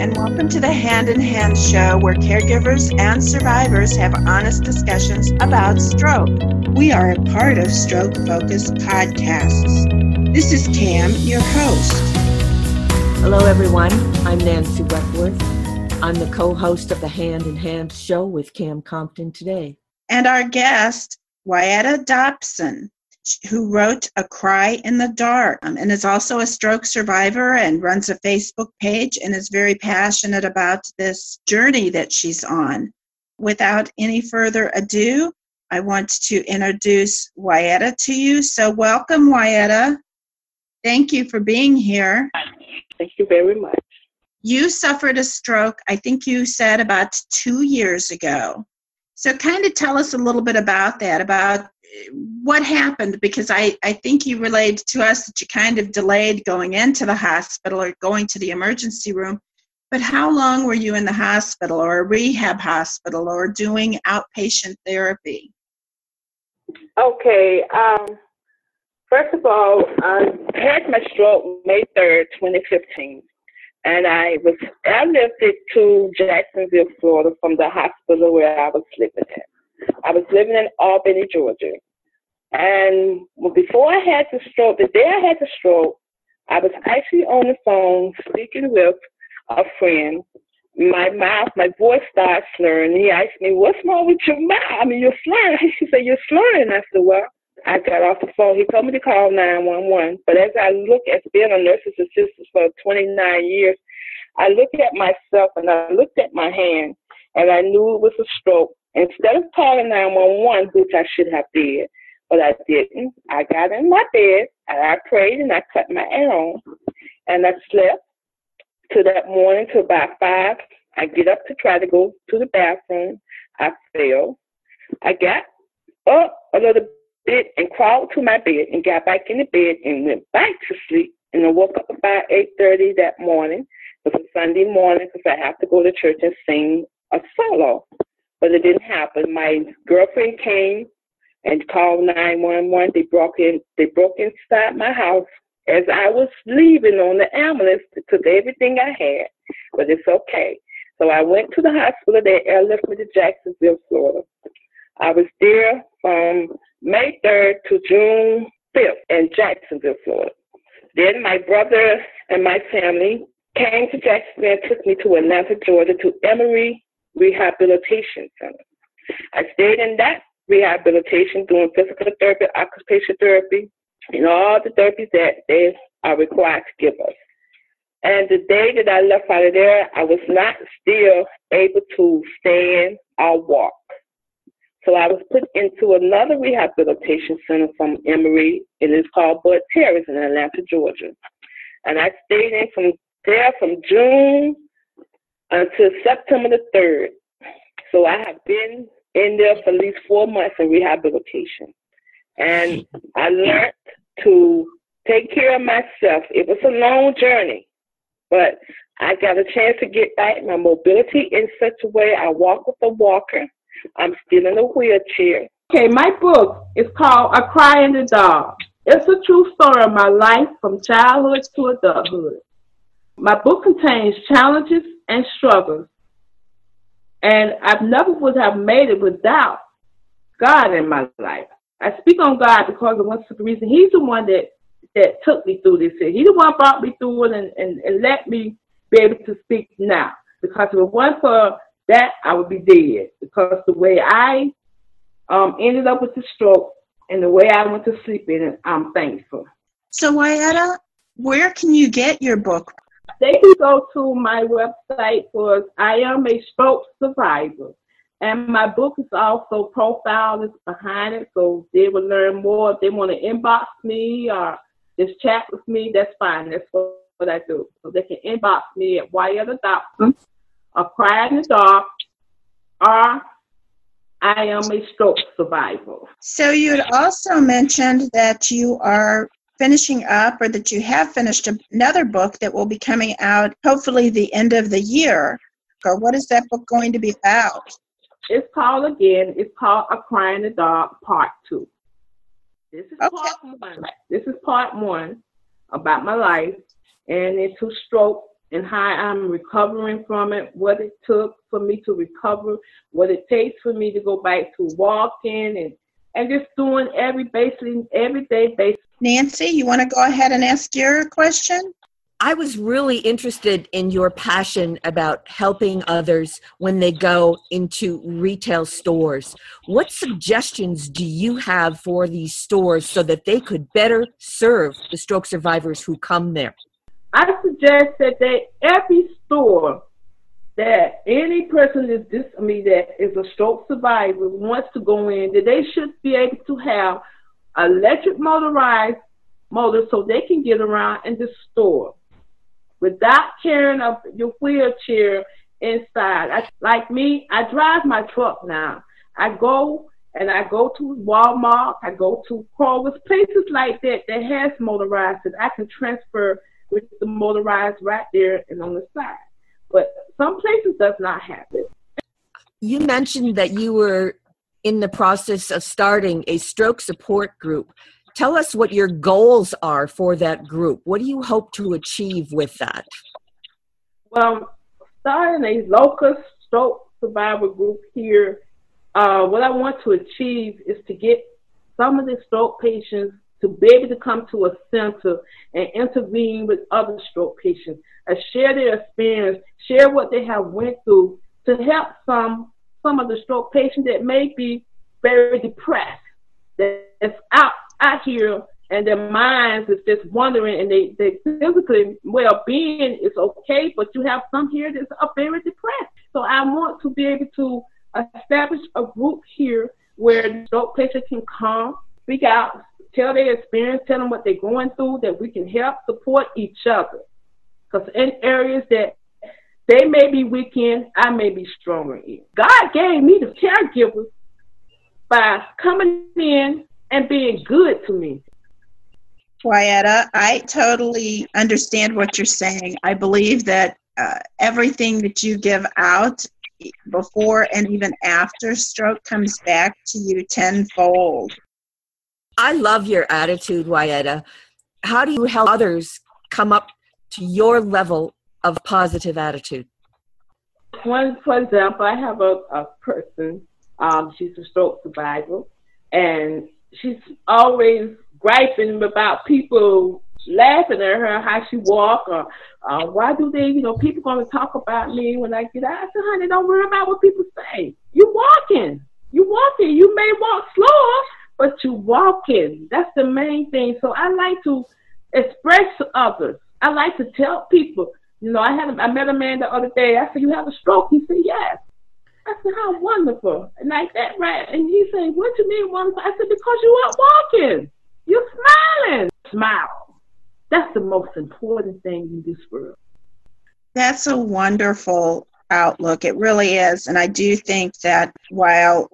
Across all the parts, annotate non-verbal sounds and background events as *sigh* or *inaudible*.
and welcome to the Hand in Hand show where caregivers and survivors have honest discussions about stroke. We are a part of Stroke Focus Podcasts. This is Cam, your host. Hello, everyone. I'm Nancy Wentworth. I'm the co host of the Hand in Hand show with Cam Compton today. And our guest, Wyetta Dobson who wrote A Cry in the Dark um, and is also a stroke survivor and runs a Facebook page and is very passionate about this journey that she's on. Without any further ado, I want to introduce Wyetta to you. So, welcome, Wyetta. Thank you for being here. Thank you very much. You suffered a stroke, I think you said about two years ago. So, kind of tell us a little bit about that, about what happened? Because I, I think you relayed to us that you kind of delayed going into the hospital or going to the emergency room. But how long were you in the hospital or a rehab hospital or doing outpatient therapy? Okay um, first of all i had my stroke may 3rd 2015 and i was airlifted to jacksonville florida from the hospital where i was living at I was living in Albany, Georgia. And before I had the stroke, the day I had the stroke, I was actually on the phone speaking with a friend. My mouth, my voice started slurring. He asked me, What's wrong with your mouth? I mean, you're slurring. *laughs* He said, You're slurring. I said, Well, I got off the phone. He told me to call 911. But as I look at being a nurse's assistant for 29 years, I looked at myself and I looked at my hand and I knew it was a stroke. Instead of calling 911, which I should have did, but I didn't. I got in my bed and I prayed and I cut my hair on and I slept to that morning till about five. I get up to try to go to the bathroom. I fell. I got up a little bit and crawled to my bed and got back in the bed and went back to sleep. And I woke up about 8.30 that morning. It was a Sunday morning because I have to go to church and sing a solo but it didn't happen. My girlfriend came and called 911. They broke in. They broke inside my house as I was leaving on the ambulance. They took everything I had, but it's okay. So I went to the hospital. They airlifted me to Jacksonville, Florida. I was there from May 3rd to June 5th in Jacksonville, Florida. Then my brother and my family came to Jacksonville and took me to Atlanta, Georgia, to Emory Rehabilitation Center. I stayed in that rehabilitation doing physical therapy, occupational therapy, and all the therapies that they are required to give us. And the day that I left out of there, I was not still able to stand or walk. So I was put into another rehabilitation center from Emory. It is called Budd Terrace in Atlanta, Georgia. And I stayed in from there from June until September the 3rd. So I have been in there for at least four months in rehabilitation. And I learned to take care of myself. It was a long journey, but I got a chance to get back my mobility in such a way I walk with a walker. I'm still in a wheelchair. Okay, my book is called A Cry in the Dark. It's a true story of my life from childhood to adulthood. My book contains challenges and struggles. And I never would have made it without God in my life. I speak on God because of one simple reason. He's the one that that took me through this. He's the one brought me through it and, and, and let me be able to speak now. Because if it wasn't for that, I would be dead. Because the way I um, ended up with the stroke and the way I went to sleep in it, I'm thankful. So, Wyetta, where can you get your book? They can go to my website for I am a stroke survivor. And my book is also profile is behind it, so they will learn more. If they want to inbox me or just chat with me, that's fine. That's what, I do. So they can inbox me at Wyetta Dobson or Cry in the Dark or I am a stroke survivor. So you also mentioned that you are finishing up or that you have finished another book that will be coming out hopefully the end of the year. Or what is that book going to be about? It's called again, it's called A Cry in the Dark Part Two. This is okay. part one. This is part one about my life and into stroke and how I'm recovering from it, what it took for me to recover, what it takes for me to go back to walking and and just doing every basically everyday basis. Nancy, you want to go ahead and ask your question? I was really interested in your passion about helping others when they go into retail stores. What suggestions do you have for these stores so that they could better serve the stroke survivors who come there? I suggest that they every store that any person is this I mean that is a stroke survivor wants to go in, that they should be able to have electric motorized motor so they can get around in the store without carrying up your wheelchair inside. I, like me, I drive my truck now. I go and I go to Walmart, I go to Kroger's, places like that that has motorized that I can transfer with the motorized right there and on the side. But some places does not have it. You mentioned that you were in the process of starting a stroke support group. Tell us what your goals are for that group. What do you hope to achieve with that? Well, starting a local stroke survivor group here, uh, what I want to achieve is to get some of the stroke patients to be able to come to a center and intervene with other stroke patients and share their experience, share what they have went through to help some some of the stroke patients that may be very depressed, that's out out here and their minds is just wondering and they, they physically well being is okay, but you have some here that's very depressed. So I want to be able to establish a group here where the stroke patient can come, speak out, tell their experience, tell them what they're going through, that we can help support each other. Because in areas that they may be weak in, I may be stronger in. God gave me the caregivers by coming in and being good to me. Wyetta, I totally understand what you're saying. I believe that uh, everything that you give out before and even after stroke comes back to you tenfold. I love your attitude, Wyetta. How do you help others come up to your level of positive attitude? One, for example, I have a, a person, um, she's a stroke survivor, and she's always griping about people laughing at her how she walk or uh, why do they, you know, people gonna talk about me when I get out. I said, honey, don't worry about what people say. You walking. You walking. You may walk slower, but you walking. That's the main thing. So I like to express to others. I like to tell people, you know, I had I met a man the other day. I said, You have a stroke? He said, Yes. I said, How wonderful. And like that, right? And he said, What do you mean wonderful? I said, Because you are not walking. You're smiling. Smile. That's the most important thing in this world. That's a wonderful outlook. It really is. And I do think that while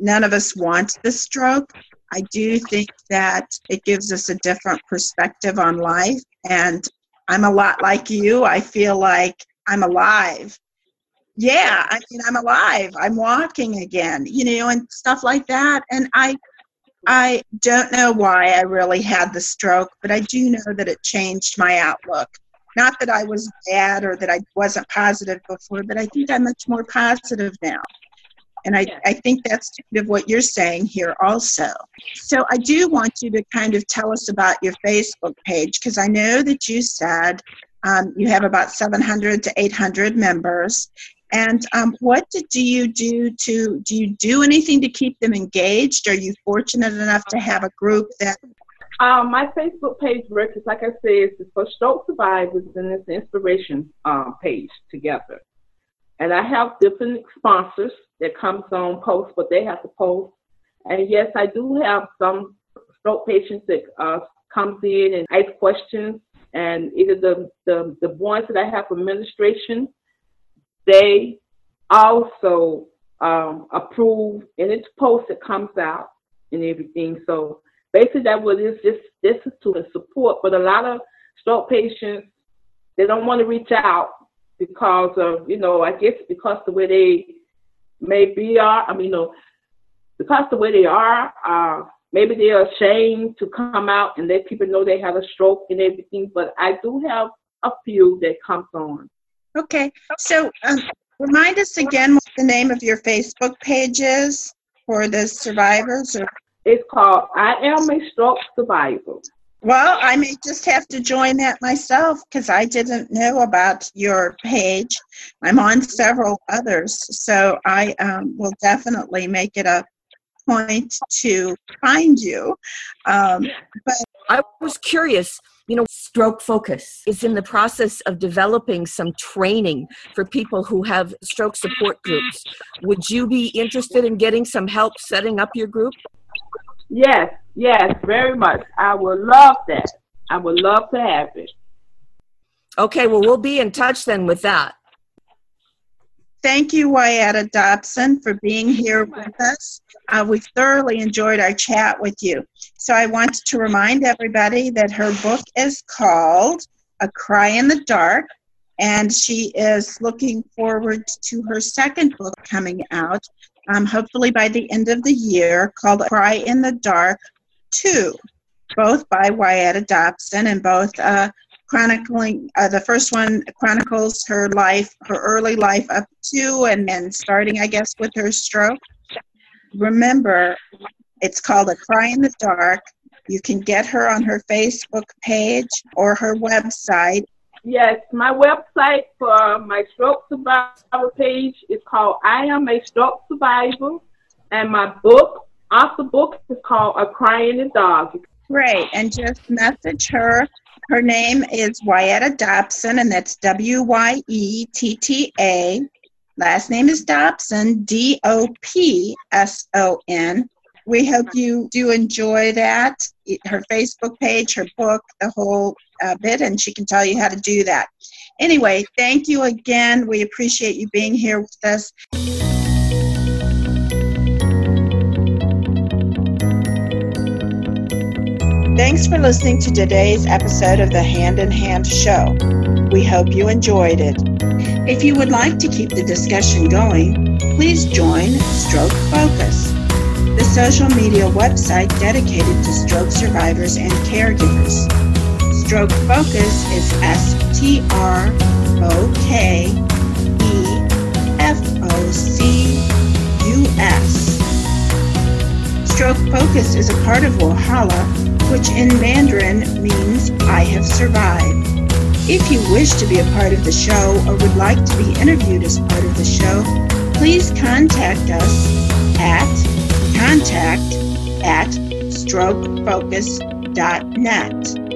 none of us want the stroke, I do think that it gives us a different perspective on life. And I'm a lot like you. I feel like I'm alive. Yeah, I mean, I'm alive. I'm walking again, you know, and stuff like that. And I I don't know why I really had the stroke, but I do know that it changed my outlook. Not that I was bad or that I wasn't positive before, but I think I'm much more positive now. And I, I think that's kind of what you're saying here also. So I do want you to kind of tell us about your Facebook page because I know that you said um, you have about 700 to 800 members. And um, what do you do to, do you do anything to keep them engaged? Are you fortunate enough to have a group that um, my Facebook page works, like I said, it's for stroke survivors and it's an inspiration um, page together. And I have different sponsors that comes on post, but they have to post. And yes, I do have some stroke patients that uh, comes in and ask questions. And either the, the, the ones that I have for administration they also um, approve and it's post that comes out and everything. So basically that was this this this is to support. But a lot of stroke patients they don't want to reach out because of you know I guess because the way they maybe are I mean you know because the way they are uh maybe they're ashamed to come out and let people know they had a stroke and everything. But I do have a few that comes on. Okay, so um, remind us again what the name of your Facebook page is for the survivors. Or, It's called I Am a Stroke Survivor. Well, I may just have to join that myself because I didn't know about your page. I'm on several others, so I um, will definitely make it a point to find you. Um, I was curious, you know, Stroke Focus is in the process of developing some training for people who have stroke support groups. Would you be interested in getting some help setting up your group? Yes, yes, very much. I would love that. I would love to have it. Okay, well, we'll be in touch then with that. Thank you, Wyetta Dobson, for being here with us. Uh, we thoroughly enjoyed our chat with you. So I want to remind everybody that her book is called A Cry in the Dark, and she is looking forward to her second book coming out, um, hopefully by the end of the year, called Cry in the Dark 2, both by Wyetta Dobson and both uh, chronicling uh, the first one chronicles her life her early life up to and then starting i guess with her stroke. Remember it's called a cry in the dark. You can get her on her facebook page or her website Yes, my website for my stroke survivor page is called I Am a Stroke Survivor, and my book, author book, is called A Cry in the Dark. great and just message her. Her name is wyetta dobson and that's w-y-e-t-t-a last name is dobson d-o-p-s-o-n we hope you do enjoy that. Her facebook page her book the whole uh, bit and she can tell you how to do that anyway thank you again we appreciate you being here with us Thanks for listening to today's episode of the Hand in Hand Show. We hope you enjoyed it. If you would like to keep the discussion going, please join Stroke Focus, the social media website dedicated to stroke survivors and caregivers. Stroke Focus is S T R O K E F O C U S. Stroke Focus is a part of Walhalla, which in Mandarin means I have survived. If you wish to be a part of the show or would like to be interviewed as part of the show, please contact us at contact at strokefocus.net.